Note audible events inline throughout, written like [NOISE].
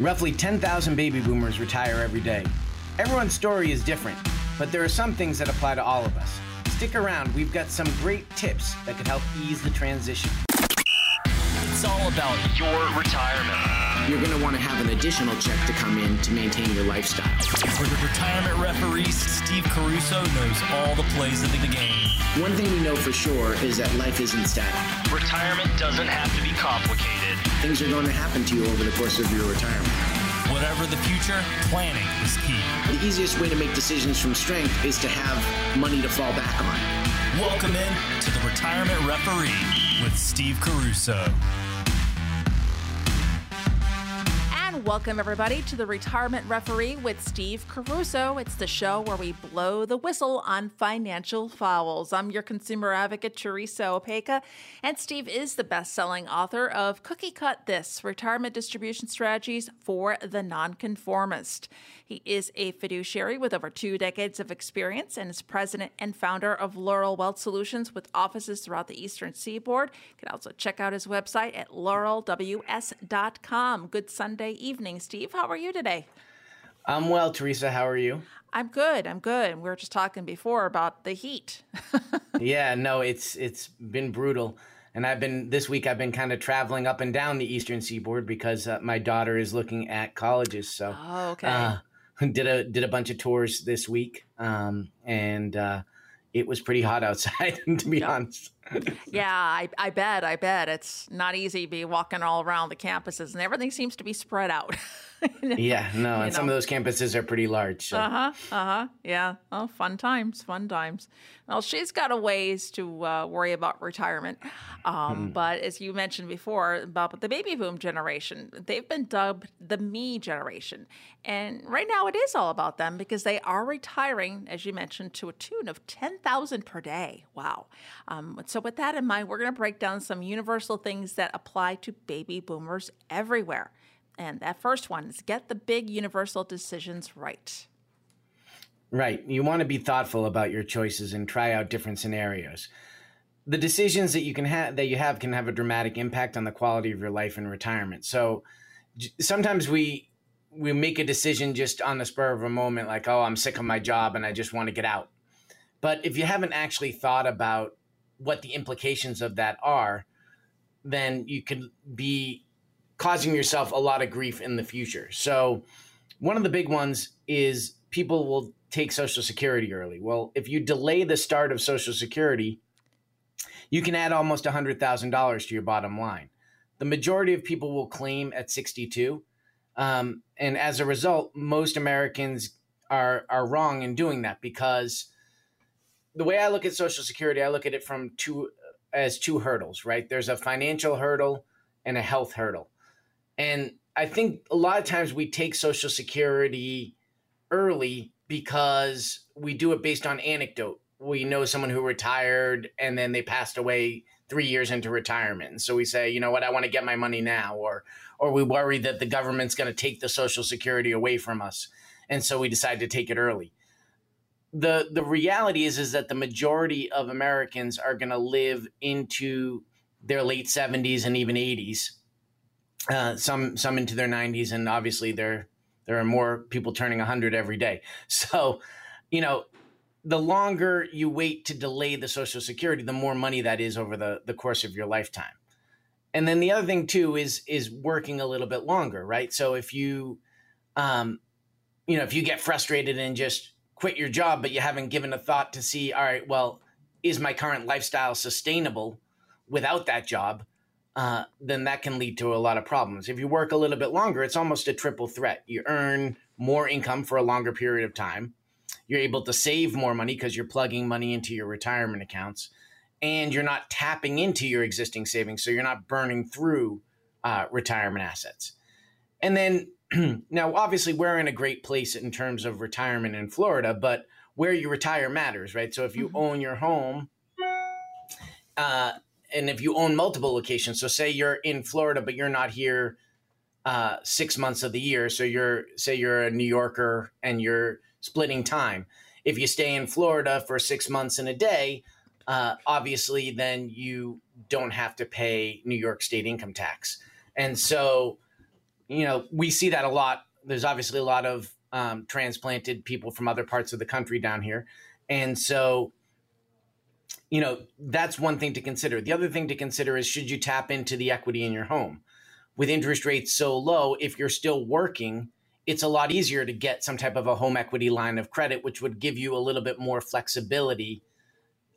Roughly 10,000 baby boomers retire every day. Everyone's story is different, but there are some things that apply to all of us. Stick around, we've got some great tips that could help ease the transition. It's all about your retirement. You're going to want to have an additional check to come in to maintain your lifestyle. For the retirement referee, Steve Caruso knows all the plays of the game. One thing we know for sure is that life isn't static. Retirement doesn't have to be complicated. Things are going to happen to you over the course of your retirement. Whatever the future, planning is key. The easiest way to make decisions from strength is to have money to fall back on. Welcome in to the Retirement Referee with Steve Caruso. Welcome everybody to the Retirement Referee with Steve Caruso. It's the show where we blow the whistle on financial fouls. I'm your consumer advocate, Teresa Opeka, and Steve is the best selling author of Cookie Cut This Retirement Distribution Strategies for the Nonconformist. He is a fiduciary with over two decades of experience and is president and founder of Laurel Wealth Solutions with offices throughout the Eastern Seaboard. You can also check out his website at laurelws.com. Good Sunday evening, Steve. How are you today? I'm well, Teresa. How are you? I'm good. I'm good. We were just talking before about the heat. [LAUGHS] yeah, no, it's it's been brutal. And I've been this week. I've been kind of traveling up and down the Eastern Seaboard because uh, my daughter is looking at colleges. So, oh, okay. Uh, [LAUGHS] did a did a bunch of tours this week, um, and uh, it was pretty hot outside. [LAUGHS] to be yep. honest, yeah, I, I bet. I bet it's not easy to be walking all around the campuses, and everything seems to be spread out. [LAUGHS] yeah, no, and know. some of those campuses are pretty large. So. Uh huh. Uh huh. Yeah. Oh, fun times. Fun times. Well, she's got a ways to uh, worry about retirement, um, hmm. but as you mentioned before about the baby boom generation, they've been dubbed the me generation, and right now it is all about them because they are retiring, as you mentioned, to a tune of ten thousand per day. Wow. Um, so with that in mind, we're going to break down some universal things that apply to baby boomers everywhere. And that first one is get the big universal decisions right. Right. You want to be thoughtful about your choices and try out different scenarios. The decisions that you can have that you have can have a dramatic impact on the quality of your life in retirement. So sometimes we we make a decision just on the spur of a moment like, "Oh, I'm sick of my job and I just want to get out." But if you haven't actually thought about what the implications of that are, then you could be causing yourself a lot of grief in the future. So, one of the big ones is people will take Social Security early. Well, if you delay the start of Social Security, you can add almost $100,000 to your bottom line. The majority of people will claim at 62. Um, and as a result, most Americans are, are wrong in doing that because the way I look at Social Security, I look at it from two as two hurdles, right? There's a financial hurdle and a health hurdle. And I think a lot of times we take Social Security early because we do it based on anecdote. We know someone who retired and then they passed away three years into retirement. And so we say, you know what, I want to get my money now, or or we worry that the government's going to take the Social Security away from us. And so we decide to take it early. The the reality is is that the majority of Americans are going to live into their late 70s and even 80s uh, some some into their 90s, and obviously there there are more people turning 100 every day. [LAUGHS] So, you know, the longer you wait to delay the Social Security, the more money that is over the the course of your lifetime. And then the other thing too is is working a little bit longer, right? So if you, um, you know, if you get frustrated and just quit your job, but you haven't given a thought to see, all right, well, is my current lifestyle sustainable without that job? uh, then that can lead to a lot of problems. If you work a little bit longer, it's almost a triple threat. You earn more income for a longer period of time. You're able to save more money because you're plugging money into your retirement accounts, and you're not tapping into your existing savings, so you're not burning through uh, retirement assets. And then [CLEARS THROAT] now, obviously, we're in a great place in terms of retirement in Florida, but where you retire matters, right? So if you mm-hmm. own your home, uh, and if you own multiple locations, so say you're in Florida, but you're not here uh, six months of the year. So you're say you're a New Yorker and you're splitting time. If you stay in Florida for six months and a day, uh, obviously then you don't have to pay New York State income tax. And so you know, we see that a lot. There's obviously a lot of um, transplanted people from other parts of the country down here. And so, you know, that's one thing to consider. The other thing to consider is should you tap into the equity in your home? With interest rates so low, if you're still working, it's a lot easier to get some type of a home equity line of credit, which would give you a little bit more flexibility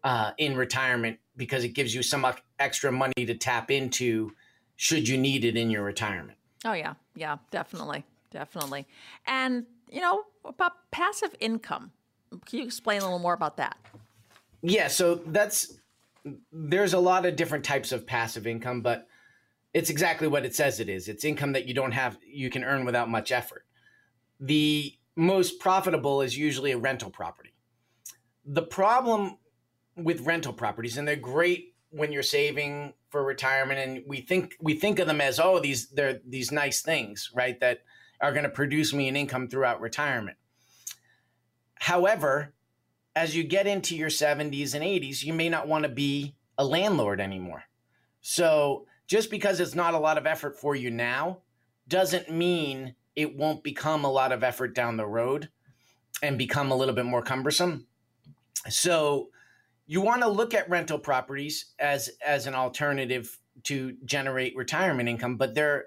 uh, in retirement because it gives you some extra money to tap into should you need it in your retirement. Oh, yeah. Yeah, definitely. Definitely. And, you know, about passive income. Can you explain a little more about that? Yeah. So that's, there's a lot of different types of passive income, but it's exactly what it says it is. It's income that you don't have, you can earn without much effort. The most profitable is usually a rental property. The problem with rental properties, and they're great when you're saving for retirement, and we think we think of them as oh these they're these nice things, right? That are going to produce me an income throughout retirement. However, as you get into your 70s and 80s, you may not want to be a landlord anymore. So just because it's not a lot of effort for you now doesn't mean it won't become a lot of effort down the road and become a little bit more cumbersome. So you want to look at rental properties as as an alternative to generate retirement income, but there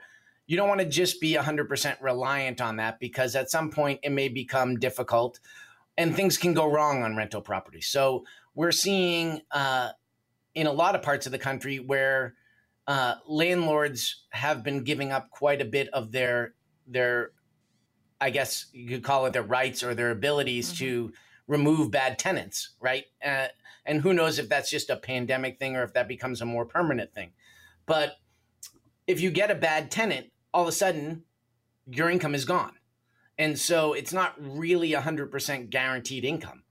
you don't want to just be 100% reliant on that because at some point it may become difficult and things can go wrong on rental properties. So we're seeing uh, in a lot of parts of the country where uh, landlords have been giving up quite a bit of their their I guess you could call it their rights or their abilities mm-hmm. to remove bad tenants, right? Uh, and who knows if that's just a pandemic thing or if that becomes a more permanent thing. But if you get a bad tenant, all of a sudden your income is gone. And so it's not really 100% guaranteed income.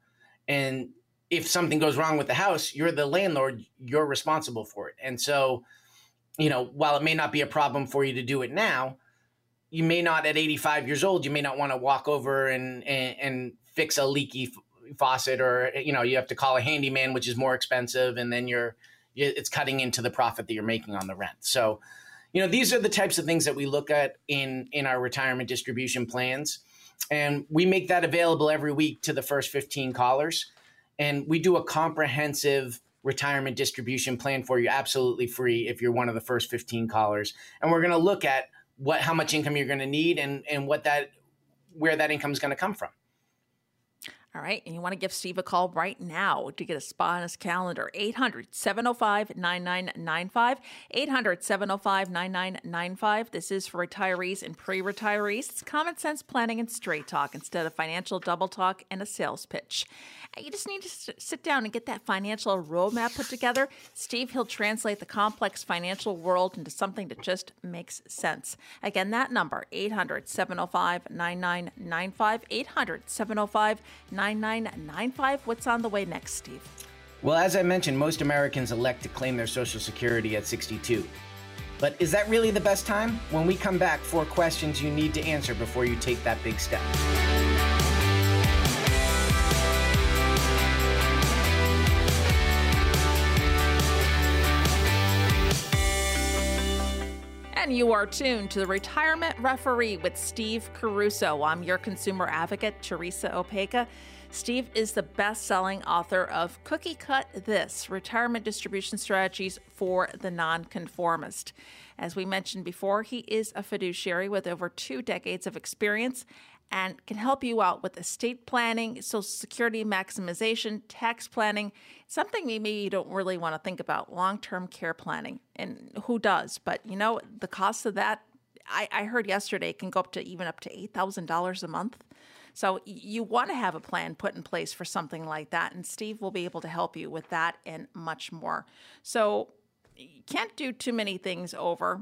And if something goes wrong with the house, you're the landlord, you're responsible for it. And so, you know, while it may not be a problem for you to do it now, you may not at 85 years old, you may not want to walk over and, and, and fix a leaky faucet or you know you have to call a handyman which is more expensive and then you're it's cutting into the profit that you're making on the rent. So you know these are the types of things that we look at in in our retirement distribution plans. And we make that available every week to the first 15 callers. And we do a comprehensive retirement distribution plan for you absolutely free if you're one of the first 15 callers. And we're going to look at what how much income you're going to need and and what that where that income is going to come from all right. And you want to give Steve a call right now to get a spot on his calendar. 800 705 9995. 800 705 9995. This is for retirees and pre retirees. It's common sense planning and straight talk instead of financial double talk and a sales pitch. Uh, you just need to sit down and get that financial roadmap put together. Steve, he'll translate the complex financial world into something that just makes sense. Again, that number, 800 705 9995. 800 705 9995. What's on the way next, Steve? Well, as I mentioned, most Americans elect to claim their Social Security at 62. But is that really the best time? When we come back, four questions you need to answer before you take that big step. And you are tuned to the Retirement Referee with Steve Caruso. I'm your consumer advocate, Teresa Opeka. Steve is the best selling author of Cookie Cut This Retirement Distribution Strategies for the Nonconformist. As we mentioned before, he is a fiduciary with over two decades of experience and can help you out with estate planning, social security maximization, tax planning, something maybe you don't really want to think about, long term care planning. And who does? But you know, the cost of that, I, I heard yesterday, can go up to even up to $8,000 a month. So you want to have a plan put in place for something like that. And Steve will be able to help you with that and much more. So you can't do too many things over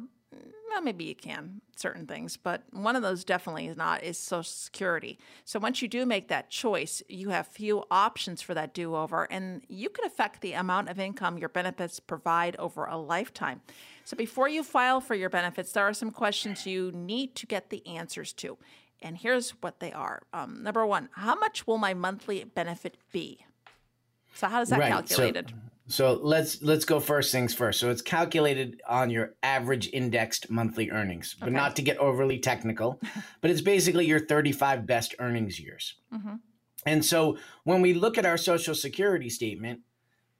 well, maybe you can certain things, but one of those definitely is not is Social Security. So once you do make that choice, you have few options for that do over, and you can affect the amount of income your benefits provide over a lifetime. So before you file for your benefits, there are some questions you need to get the answers to. And here's what they are. Um, number one, how much will my monthly benefit be? So how is that right. calculated? So- So let's let's go first things first. So it's calculated on your average indexed monthly earnings, but Okay. not to get overly technical, [LAUGHS] but it's basically your 35 best earnings years. Mhm. And so when we look at our social security statement,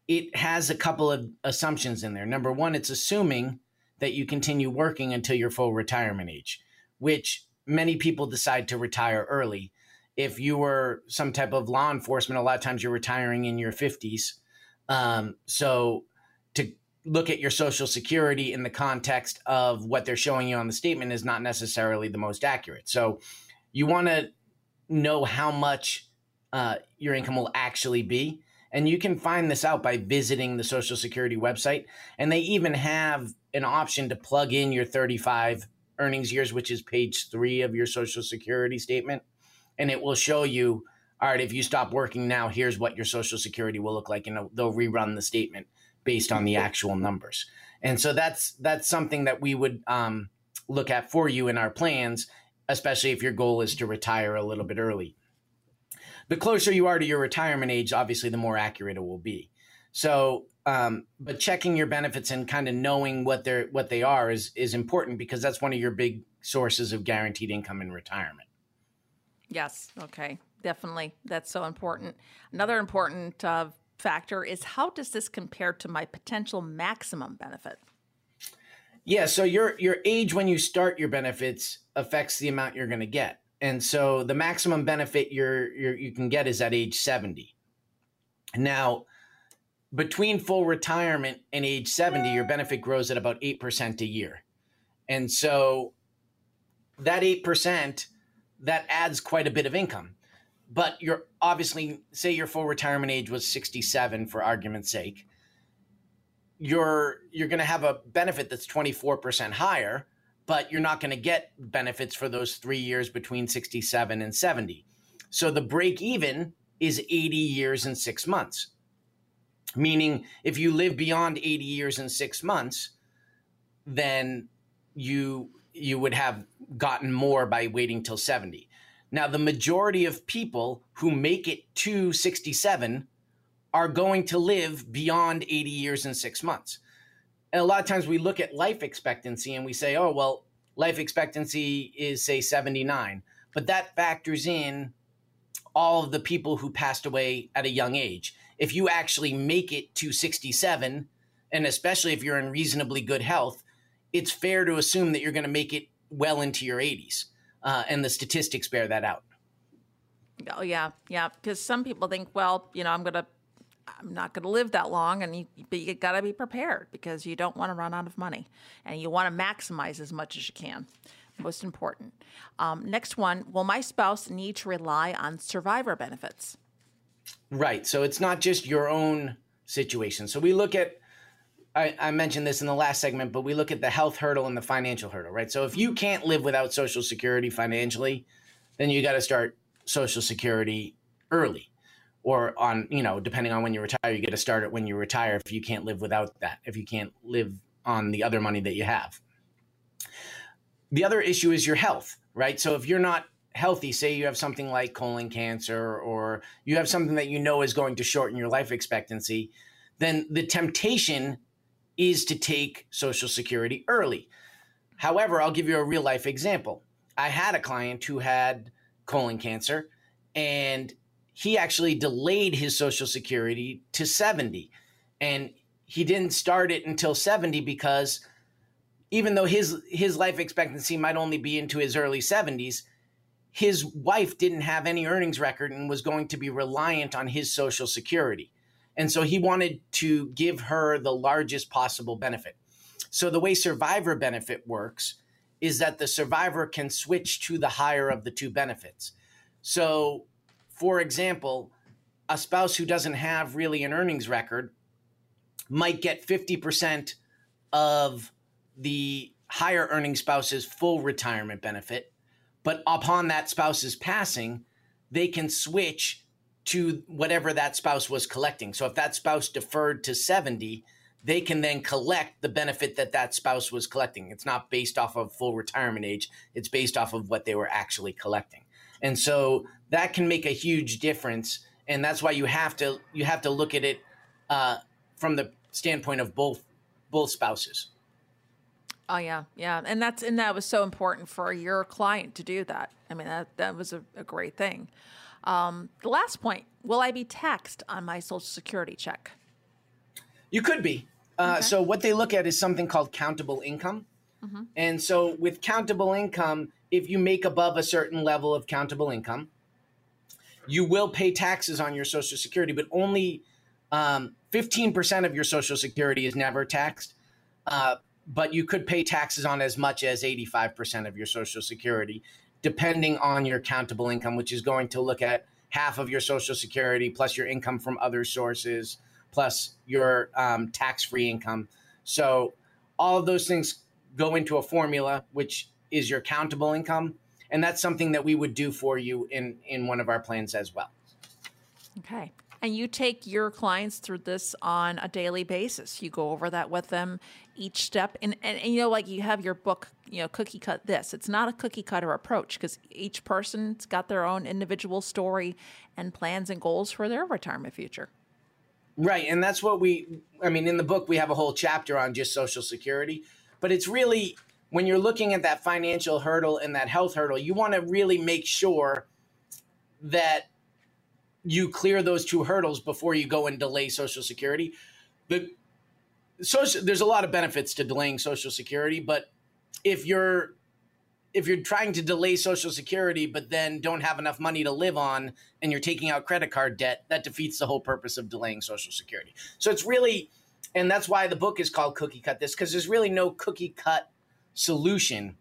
it has a couple of assumptions in there. Number one, it's assuming that you continue working until your full retirement age, which many people decide to retire early. If you were some type of law enforcement, a lot of times you're retiring in your 50s. Um, so to look at your social security in the context of what they're showing you on the statement is not necessarily the most accurate. So you want to know how much uh, your income will actually be. And you can find this out by visiting the Social Security website. And they even have an option to plug in your 35 earnings years, which is page three of your Social Security statement. And it will show you, all right, if you stop working now, here's what your Social Security will look like. And they'll rerun the statement based on the actual numbers. And so that's that's something that we would um, look at for you in our plans, especially if your goal is to retire a little bit early the closer you are to your retirement age, obviously, the more accurate it will be. So, um, but checking your benefits and kind of knowing what they're what they are is is important because that's one of your big sources of guaranteed income in retirement. Yes. Okay. Definitely. That's so important. Another important uh, factor is how does this compare to my potential maximum benefit? Yeah, so your your age when you start your benefits affects the amount you're going to get. And so the maximum benefit you're, you're you can get is at age 70. Now, between full retirement and age 70, your benefit grows at about 8% a year. And so that 8%, that adds quite a bit of income. But you're obviously, say your full retirement age was 67 for argument's sake, you're you're going to have a benefit that's 24% higher, but you're not going to get benefits for those 3 years between 67 and 70. So the break even is 80 years and 6 months. Meaning if you live beyond 80 years and 6 months, then you you would have gotten more by waiting till 70. Now the majority of people who make it to 67 are going to live beyond 80 years and 6 months. And a lot of times we look at life expectancy and we say, "Oh, well, life expectancy is say 79." But that factors in all of the people who passed away at a young age. If you actually make it to 67, and especially if you're in reasonably good health, it's fair to assume that you're going to make it well into your 80s. Uh, and the statistics bear that out. Oh yeah, yeah. Because some people think, well, you know, I'm gonna, I'm not gonna live that long, and you, but you got to be prepared because you don't want to run out of money, and you want to maximize as much as you can. Most important. Um, next one: Will my spouse need to rely on survivor benefits? Right. So it's not just your own situation. So we look at, I, I, mentioned this in the last segment, but we look at the health hurdle and the financial hurdle, right? So if you can't live without Social Security financially, then you got to start Social Security early. Or on, you know, depending on when you retire, you get to start it when you retire if you can't live without that, if you can't live on the other money that you have. The other issue is your health, right? So if you're not healthy, say you have something like colon cancer or you have something that you know is going to shorten your life expectancy, then the temptation is to take Social Security early. However, I'll give you a real life example. I had a client who had colon cancer and he actually delayed his Social Security to 70. And he didn't start it until 70 because even though his his life expectancy might only be into his early 70s, his wife didn't have any earnings record and was going to be reliant on his social security. And so he wanted to give her the largest possible benefit. So the way survivor benefit works is that the survivor can switch to the higher of the two benefits. So, for example, a spouse who doesn't have really an earnings record might get 50% of the higher earning spouse's full retirement benefit but upon that spouse's passing, they can switch to whatever that spouse was collecting. So if that spouse deferred to 70, they can then collect the benefit that that spouse was collecting. It's not based off of full retirement age, it's based off of what they were actually collecting. And so that can make a huge difference and that's why you have to you have to look at it uh, from the standpoint of both both spouses. Oh yeah, yeah, and that's and that was so important for your client to do that. I mean that that was a, a great thing. Um, the last point: Will I be taxed on my Social Security check? You could be. Uh, okay. So what they look at is something called countable income, mm-hmm. and so with countable income, if you make above a certain level of countable income, you will pay taxes on your Social Security, but only um, 15% of your Social Security is never taxed. Uh, but you could pay taxes on as much as 85% of your Social Security, depending on your countable income, which is going to look at half of your Social Security plus your income from other sources plus your um, tax free income. So all of those things go into a formula, which is your countable income. And that's something that we would do for you in, in one of our plans as well. Okay. And you take your clients through this on a daily basis. You go over that with them each step. And, and, and, you know, like you have your book, you know, cookie cut this. It's not a cookie cutter approach because each person's got their own individual story and plans and goals for their retirement future. Right. And that's what we, I mean, in the book, we have a whole chapter on just Social Security. But it's really, when you're looking at that financial hurdle and that health hurdle, you want to really make sure that you clear those two hurdles before you go and delay Social Security. The social, there's a lot of benefits to delaying Social Security, but if you're if you're trying to delay Social Security but then don't have enough money to live on and you're taking out credit card debt, that defeats the whole purpose of delaying Social Security. So it's really, and that's why the book is called Cookie Cut This because there's really no cookie cut solution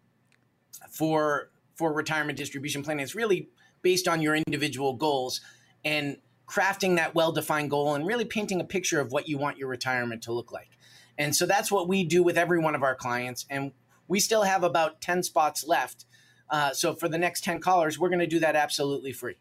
for for retirement distribution planning. It's really based on your individual goals and crafting that well defined goal and really painting a picture of what you want your retirement to look like. And so that's what we do with every one of our clients. And we still have about 10 spots left. Uh, so for the next 10 callers, we're going to do that absolutely free.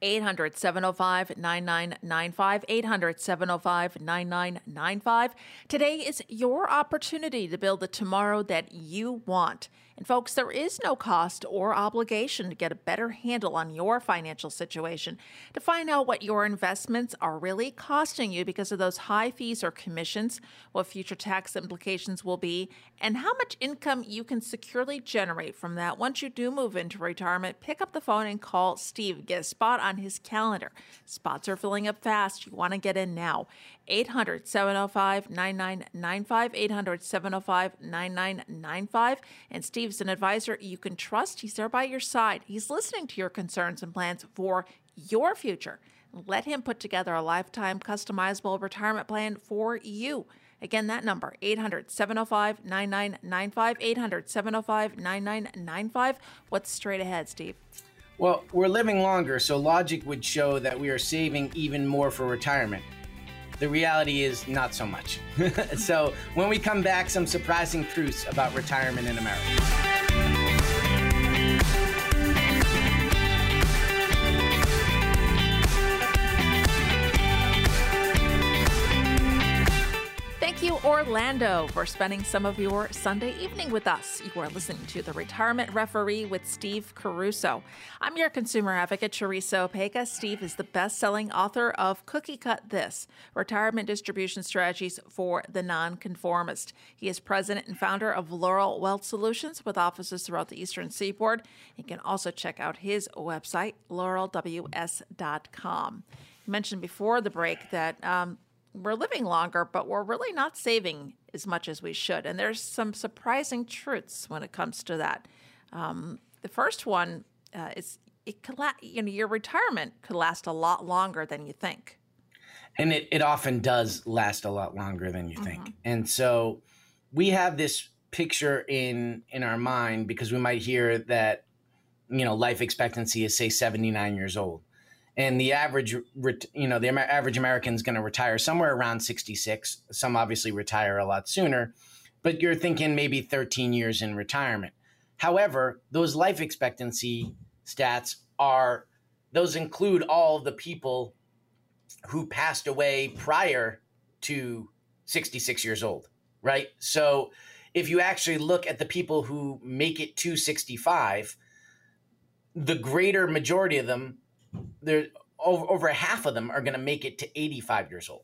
800 705 9995. 800 705 9995. Today is your opportunity to build the tomorrow that you want. And folks, there is no cost or obligation to get a better handle on your financial situation. To find out what your investments are really costing you because of those high fees or commissions, what future tax implications will be, and how much income you can securely generate from that once you do move into retirement, pick up the phone and call Steve. Get a spot on his calendar. Spots are filling up fast. You want to get in now. 800 705 9995. 800 705 9995. And Steve's an advisor you can trust. He's there by your side. He's listening to your concerns and plans for your future. Let him put together a lifetime customizable retirement plan for you. Again, that number, 800 705 9995. 800 705 9995. What's straight ahead, Steve? Well, we're living longer, so logic would show that we are saving even more for retirement. The reality is not so much. [LAUGHS] so, when we come back, some surprising truths about retirement in America. Orlando for spending some of your Sunday evening with us. You are listening to The Retirement Referee with Steve Caruso. I'm your consumer advocate, Teresa Opeka. Steve is the best selling author of Cookie Cut This Retirement Distribution Strategies for the Nonconformist. He is president and founder of Laurel Wealth Solutions with offices throughout the Eastern Seaboard. You can also check out his website, laurelws.com. You mentioned before the break that um, we're living longer, but we're really not saving as much as we should. And there's some surprising truths when it comes to that. Um, the first one uh, is it could la- you know your retirement could last a lot longer than you think. And it, it often does last a lot longer than you mm-hmm. think. And so we have this picture in in our mind because we might hear that you know life expectancy is say 79 years old and the average you know the average american is going to retire somewhere around 66 some obviously retire a lot sooner but you're thinking maybe 13 years in retirement. However those life expectancy stats are those include all the people who passed away prior to 66 years old right? So if you actually look at the people who make it to 65 the greater majority of them there over, over half of them are going to make it to 85 years old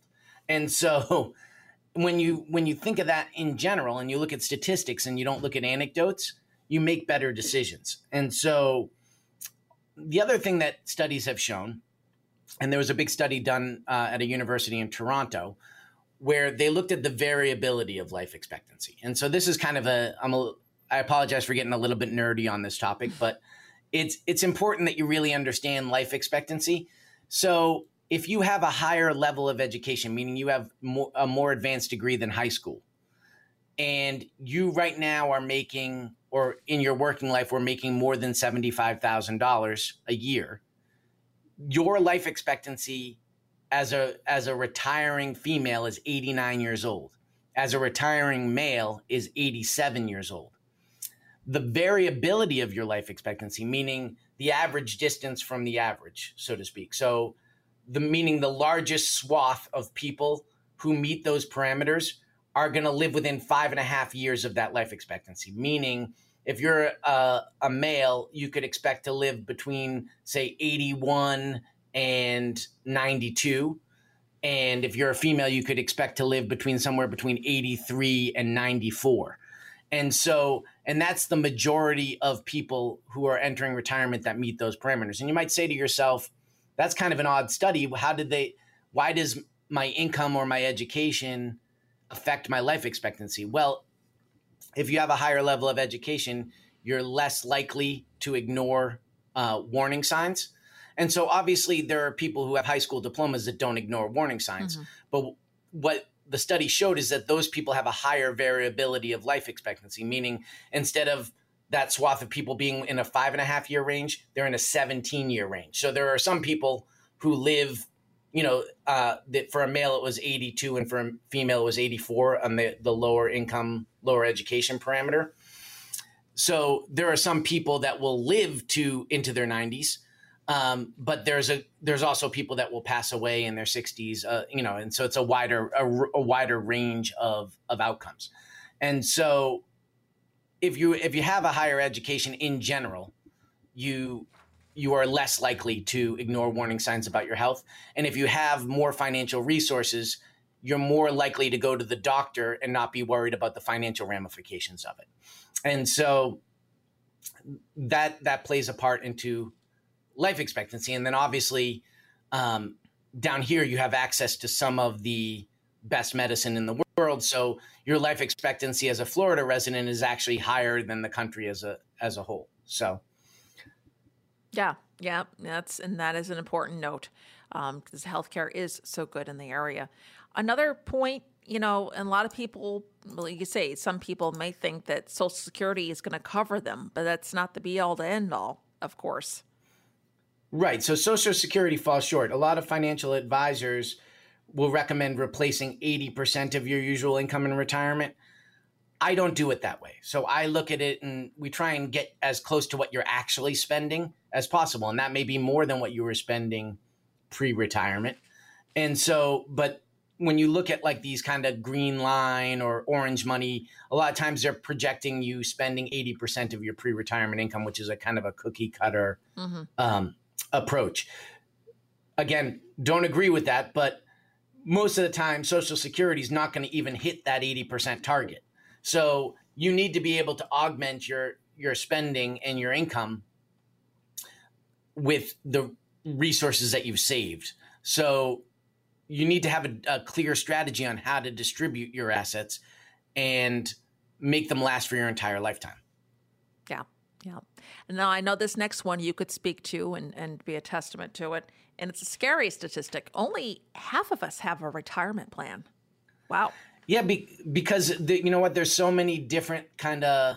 And so [LAUGHS] when you when you think of that in general and you look at statistics and you don't look at anecdotes, you make better decisions. And so the other thing that studies have shown, and there was a big study done uh, at a university in Toronto, where they looked at the variability of life expectancy. And so this is kind of a I'm a I apologize for getting a little bit nerdy on this topic, but it's it's important that you really understand life expectancy. So if you have a higher level of education, meaning you have more, a more advanced degree than high school, and you right now are making, or in your working life, we're making more than $75,000 a year, your life expectancy as a, as a retiring female is 89 years old. As a retiring male is 87 years old. The variability of your life expectancy, meaning the average distance from the average, so to speak. So, the meaning the largest swath of people who meet those parameters are going to live within five and a half years of that life expectancy. Meaning, if you're a, a male, you could expect to live between, say, 81 and 92. And if you're a female, you could expect to live between somewhere between 83 and 94. And so, and that's the majority of people who are entering retirement that meet those parameters. And you might say to yourself, that's kind of an odd study. How did they, why does my income or my education affect my life expectancy? Well, if you have a higher level of education, you're less likely to ignore uh, warning signs. And so obviously there are people who have high school diplomas that don't ignore warning signs. Mm-hmm. But what the study showed is that those people have a higher variability of life expectancy, meaning instead of that swath of people being in a five and a half year range, they're in a 17 year range. So there are some people who live, you know, uh, that for a male it was 82 and for a female it was 84 on the, the lower income, lower education parameter. So there are some people that will live to into their 90s. Um, but there's a there's also people that will pass away in their 60s, uh, you know, and so it's a wider a, a wider range of of outcomes. And so if you if you have a higher education in general, you you are less likely to ignore warning signs about your health. And if you have more financial resources, you're more likely to go to the doctor and not be worried about the financial ramifications of it. And so that that plays a part into life expectancy. And then obviously um, down here you have access to some of the best medicine in the world. So your life expectancy as a Florida resident is actually higher than the country as a as a whole. So yeah, yeah, that's and that is an important note because um, healthcare is so good in the area. Another point, you know, and a lot of people, well, you say, some people may think that Social Security is going to cover them, but that's not the be all to end all, of course. Right. So Social Security falls short. A lot of financial advisors will recommend replacing 80% of your usual income in retirement. I don't do it that way. So I look at it and we try and get as close to what you're actually spending as possible. And that may be more than what you were spending pre retirement. And so, but when you look at like these kind of green line or orange money, a lot of times they're projecting you spending 80% of your pre retirement income, which is a kind of a cookie cutter mm-hmm. um, approach. Again, don't agree with that, but most of the time social security is not going to even hit that 80% target. So you need to be able to augment your your spending and your income with the resources that you've saved. So you need to have a, a clear strategy on how to distribute your assets and make them last for your entire lifetime. Yeah yeah now i know this next one you could speak to and, and be a testament to it and it's a scary statistic. Only half of us have a retirement plan. Wow. Yeah, be, because the, you know what? There's so many different kind of.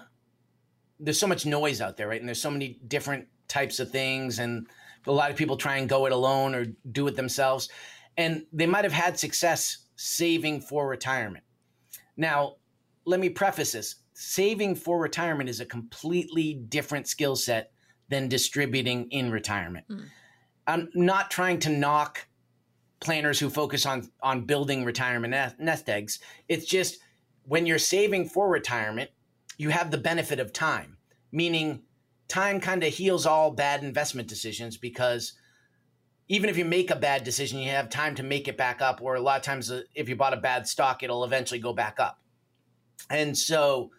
There's so much noise out there, right? And there's so many different types of things, and a lot of people try and go it alone or do it themselves, and they might have had success saving for retirement. Now, let me preface this: saving for retirement is a completely different skill set than distributing in retirement. Mm. I'm not trying to knock planners who focus on on building retirement nest eggs. It's just when you're saving for retirement, you have the benefit of time, meaning time kind of heals all bad investment decisions because even if you make a bad decision, you have time to make it back up. Or a lot of times, uh, if you bought a bad stock, it'll eventually go back up. And so,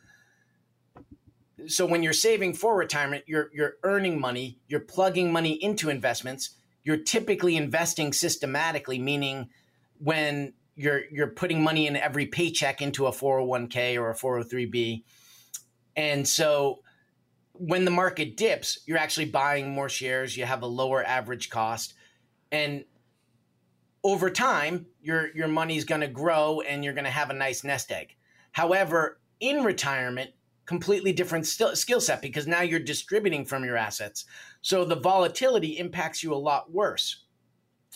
so when you're saving for retirement, you're you're earning money, you're plugging money into investments. You're typically investing systematically, meaning when you're you're putting money in every paycheck into a 401k or a 403b. And so when the market dips, you're actually buying more shares, you have a lower average cost and over time your your money's going to grow and you're going to have a nice nest egg. However, in retirement, completely different skill set because now you're distributing from your assets. So the volatility impacts you a lot worse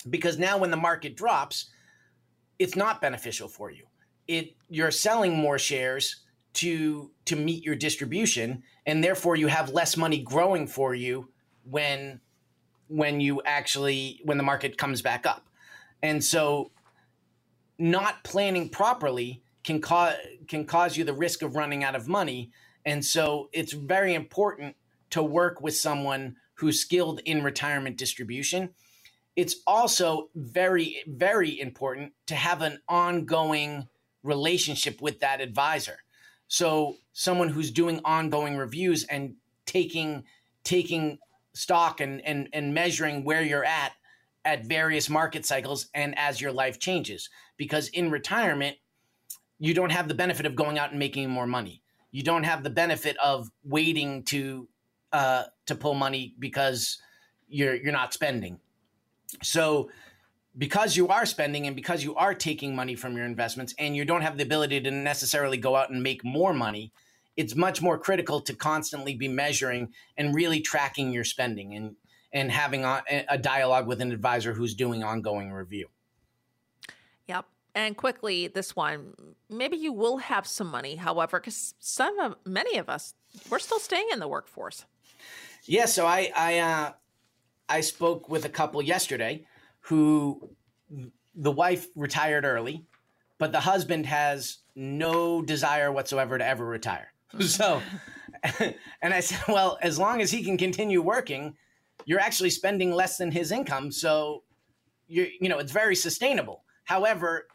because now when the market drops, it's not beneficial for you. It you're selling more shares to to meet your distribution and therefore you have less money growing for you when when you actually when the market comes back up. And so not planning properly can cause can cause you the risk of running out of money. And so it's very important to work with someone who's skilled in retirement distribution. It's also very very important to have an ongoing relationship with that advisor. So someone who's doing ongoing reviews and taking taking stock and and and measuring where you're at at various market cycles and as your life changes because in retirement you don't have the benefit of going out and making more money you don't have the benefit of waiting to uh, to pull money because you're you're not spending so because you are spending and because you are taking money from your investments and you don't have the ability to necessarily go out and make more money it's much more critical to constantly be measuring and really tracking your spending and and having a, a dialogue with an advisor who's doing ongoing review. Yep. And quickly, this one, maybe you will have some money, however, because some of many of us, we're still staying in the workforce. Yeah. So I I uh, I spoke with a couple yesterday who the wife retired early, but the husband has no desire whatsoever to ever retire. [LAUGHS] So, [LAUGHS] and I said, well, as long as he can continue working, you're actually spending less than his income. So, you you know, it's very sustainable. However,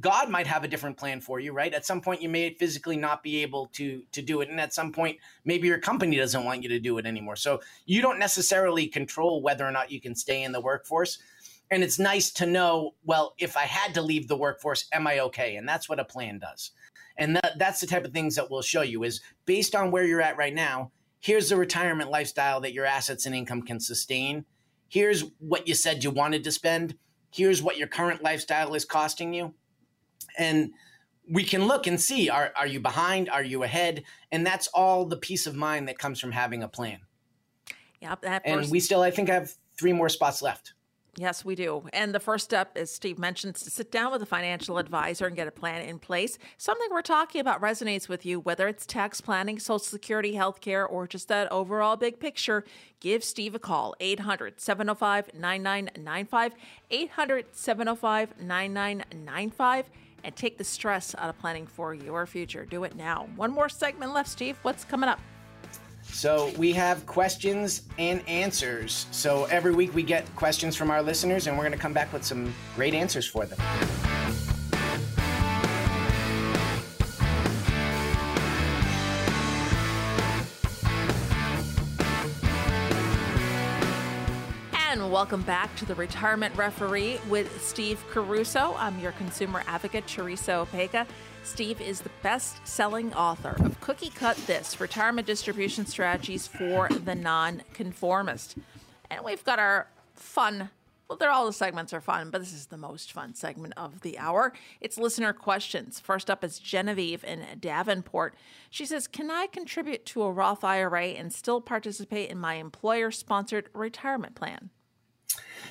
God might have a different plan for you, right? At some point, you may physically not be able to to do it, and at some point, maybe your company doesn't want you to do it anymore. So you don't necessarily control whether or not you can stay in the workforce. And it's nice to know, well, if I had to leave the workforce, am I okay? And that's what a plan does. And that, that's the type of things that we'll show you is based on where you're at right now, here's the retirement lifestyle that your assets and income can sustain. Here's what you said you wanted to spend. Here's what your current lifestyle is costing you. And we can look and see are, are you behind? Are you ahead? And that's all the peace of mind that comes from having a plan. Yep. That and we still, I think, have three more spots left. Yes, we do. And the first step, as Steve mentioned, is to sit down with a financial advisor and get a plan in place. Something we're talking about resonates with you, whether it's tax planning, Social Security, healthcare, or just that overall big picture. Give Steve a call, 800 705 9995, 800 705 9995, and take the stress out of planning for your future. Do it now. One more segment left, Steve. What's coming up? So we have questions and answers. So every week we get questions from our listeners, and we're going to come back with some great answers for them. Welcome back to the Retirement Referee with Steve Caruso. I'm your consumer advocate, Teresa Opeka. Steve is the best selling author of Cookie Cut This Retirement Distribution Strategies for the Nonconformist. And we've got our fun well, they're all the segments are fun, but this is the most fun segment of the hour. It's listener questions. First up is Genevieve in Davenport. She says, Can I contribute to a Roth IRA and still participate in my employer sponsored retirement plan?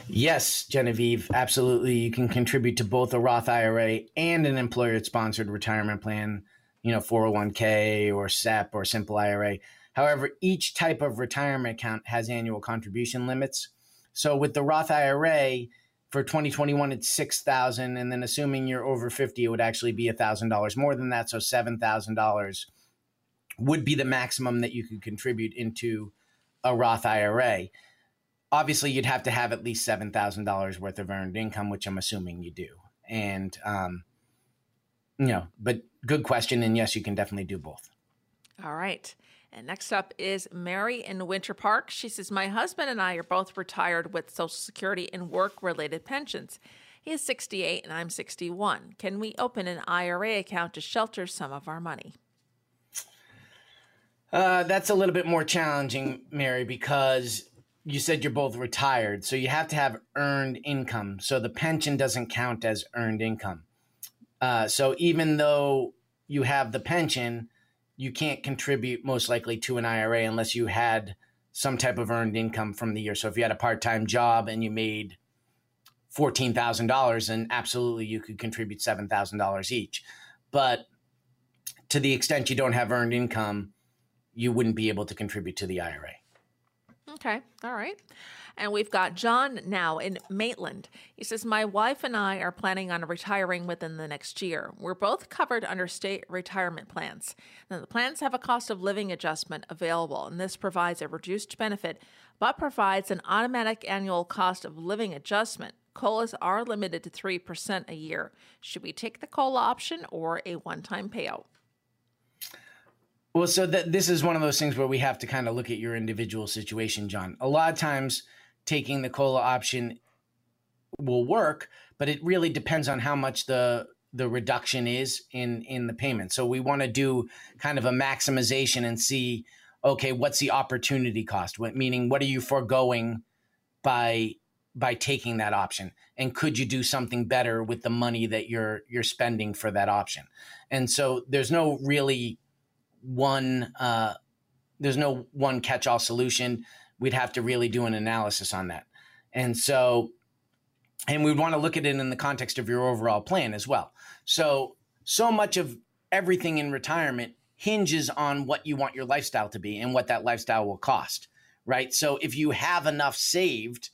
Yes, Genevieve, absolutely. You can contribute to both a Roth IRA and an employer sponsored retirement plan, you know, 401k or SEP or simple IRA. However, each type of retirement account has annual contribution limits. So with the Roth IRA for 2021 it's 6000 and then assuming you're over 50 it would actually be $1000 more than that so $7000 would be the maximum that you could contribute into a Roth IRA obviously you'd have to have at least $7,000 worth of earned income, which I'm assuming you do. And, um, you know, but good question. And yes, you can definitely do both. All right. And next up is Mary in Winter Park. She says, My husband and I are both retired with Social Security and work related pensions. He is 68 and I'm 61. Can we open an IRA account to shelter some of our money? Uh, that's a little bit more challenging, Mary, because you said you're both retired. So you have to have earned income. So the pension doesn't count as earned income. Uh, so even though you have the pension, you can't contribute most likely to an IRA unless you had some type of earned income from the year. So if you had a part time job and you made $14,000, then absolutely you could contribute $7,000 each. But to the extent you don't have earned income, you wouldn't be able to contribute to the IRA. Okay. All right. And we've got John now in Maitland. He says, My wife and I are planning on retiring within the next year. We're both covered under state retirement plans. Now, the plans have a cost of living adjustment available, and this provides a reduced benefit, but provides an automatic annual cost of living adjustment. COLAs are limited to 3% a year. Should we take the COLA option or a one time payout? Well, so this is one of those things where we have to kind of look at your individual situation, John. A lot of times, taking the cola option will work, but it really depends on how much the the reduction is in in the payment. So we want to do kind of a maximization and see, okay, what's the opportunity cost? What meaning, what are you foregoing by by taking that option? And could you do something better with the money that you're you're spending for that option? And so there's no really one uh, there's no one catch all solution. We'd have to really do an analysis on that. And so and we'd want to look at it in the context of your overall plan as well. So so much of everything in retirement hinges on what you want your lifestyle to be and what that lifestyle will cost, right? So if you have enough saved,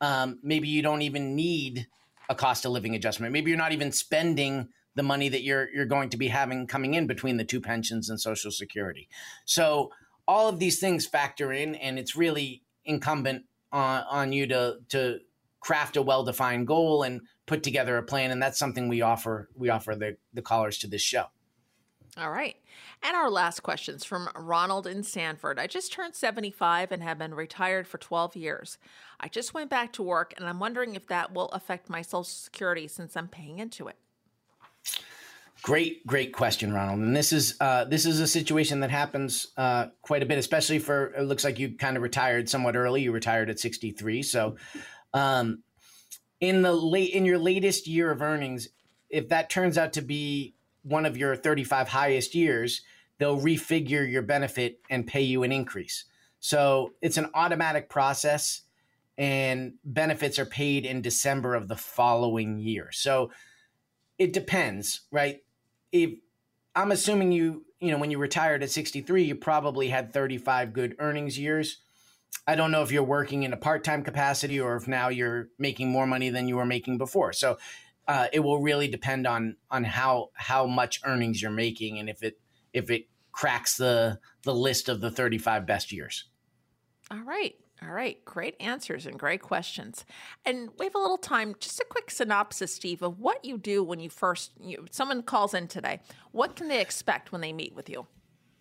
um, maybe you don't even need a cost of living adjustment. Maybe you're not even spending the money that you're you're going to be having coming in between the two pensions and social security. So all of these things factor in and it's really incumbent on, on you to to craft a well-defined goal and put together a plan and that's something we offer we offer the the callers to this show. All right. And our last questions from Ronald in Sanford. I just turned 75 and have been retired for 12 years. I just went back to work and I'm wondering if that will affect my Social Security since I'm paying into it. Great, great question, Ronald. And this is uh, this is a situation that happens uh, quite a bit, especially for it looks like you kind of retired somewhat early. You retired at 63. So, um, in the late in your latest year of earnings, if that turns out to be one of your 35 highest years, they'll refigure your benefit and pay you an increase. So it's an automatic process, and benefits are paid in December of the following year. So it depends, right? If I'm assuming you, you know, when you retired at 63, you probably had 35 good earnings years. I don't know if you're working in a part-time capacity or if now you're making more money than you were making before. So uh, it will really depend on on how how much earnings you're making and if it if it cracks the the list of the 35 best years. All right. All right, great answers and great questions. And we have a little time, just a quick synopsis, Steve, of what you do when you first, you, someone calls in today. What can they expect when they meet with you?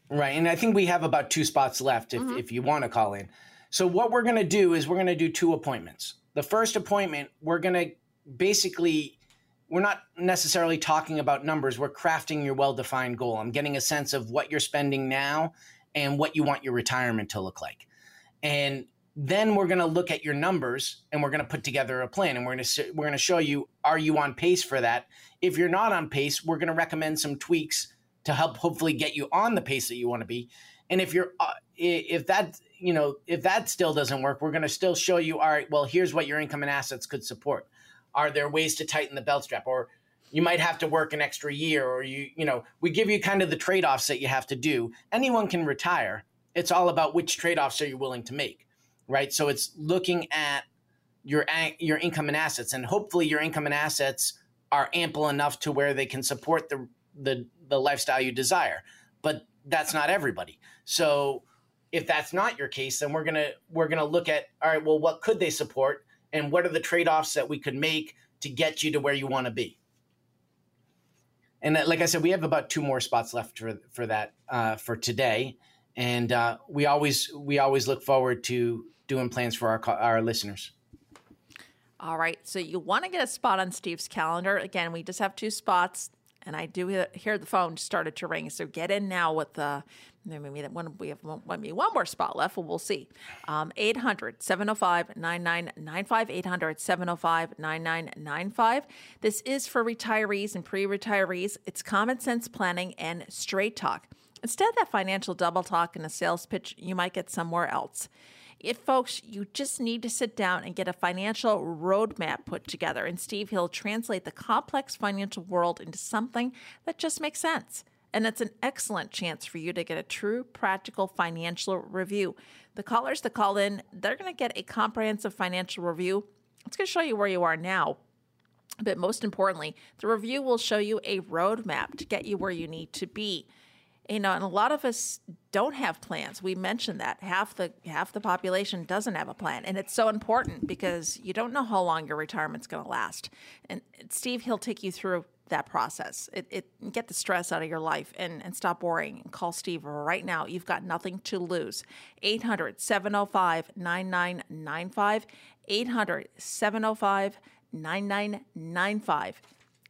Right. And I think we have about two spots left if, mm-hmm. if you want to call in. So, what we're going to do is we're going to do two appointments. The first appointment, we're going to basically, we're not necessarily talking about numbers. We're crafting your well defined goal. I'm getting a sense of what you're spending now and what you want your retirement to look like. And then we're going to look at your numbers and we're going to put together a plan and we're going to we're going to show you are you on pace for that? If you're not on pace we're going to recommend some tweaks to help hopefully get you on the pace that you want to be. And if you're uh, if that you know if that still doesn't work we're going to still show you all right well here's what your income and assets could support. Are there ways to tighten the belt strap? Or you might have to work an extra year or you you know we give you kind of the trade-offs that you have to do. Anyone can retire. It's all about which trade-offs are you willing to make right? So it's looking at your your income and assets, and hopefully your income and assets are ample enough to where they can support the the the lifestyle you desire. But that's not everybody. So if that's not your case, then we're gonna we're gonna look at all right. Well, what could they support, and what are the trade offs that we could make to get you to where you want to be? And uh, like I said, we have about two more spots left for for that uh, for today, and uh, we always we always look forward to doing plans for our our listeners. All right, so you want to get a spot on Steve's calendar. Again, we just have two spots and I do hear the phone started to ring. So get in now with the maybe that one we have one, maybe one more spot left. Well, we'll see. Um, 800 705 9995. 800 705 9995. This is for retirees and pre retirees. It's common sense planning and straight talk. Instead of that financial double talk and a sales pitch you might get somewhere else. It, folks, you just need to sit down and get a financial roadmap put together. And Steve, he'll translate the complex financial world into something that just makes sense. And it's an excellent chance for you to get a true practical financial review. The callers that call in, they're going to get a comprehensive financial review. It's going to show you where you are now. But most importantly, the review will show you a roadmap to get you where you need to be you know, and a lot of us don't have plans. We mentioned that half the half the population doesn't have a plan, and it's so important because you don't know how long your retirement's going to last. And Steve, he'll take you through that process. It, it get the stress out of your life and, and stop worrying. And Call Steve right now. You've got nothing to lose. 800 705 9995. 800 705 9995.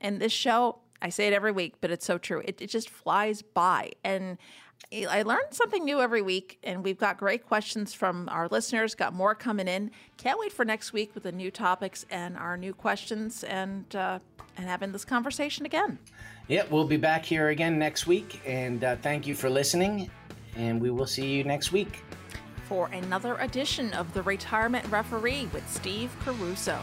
And this show I say it every week, but it's so true. It, it just flies by. And I learn something new every week, and we've got great questions from our listeners. Got more coming in. Can't wait for next week with the new topics and our new questions, and uh, and having this conversation again. Yeah, we'll be back here again next week, and uh, thank you for listening. And we will see you next week for another edition of the Retirement Referee with Steve Caruso.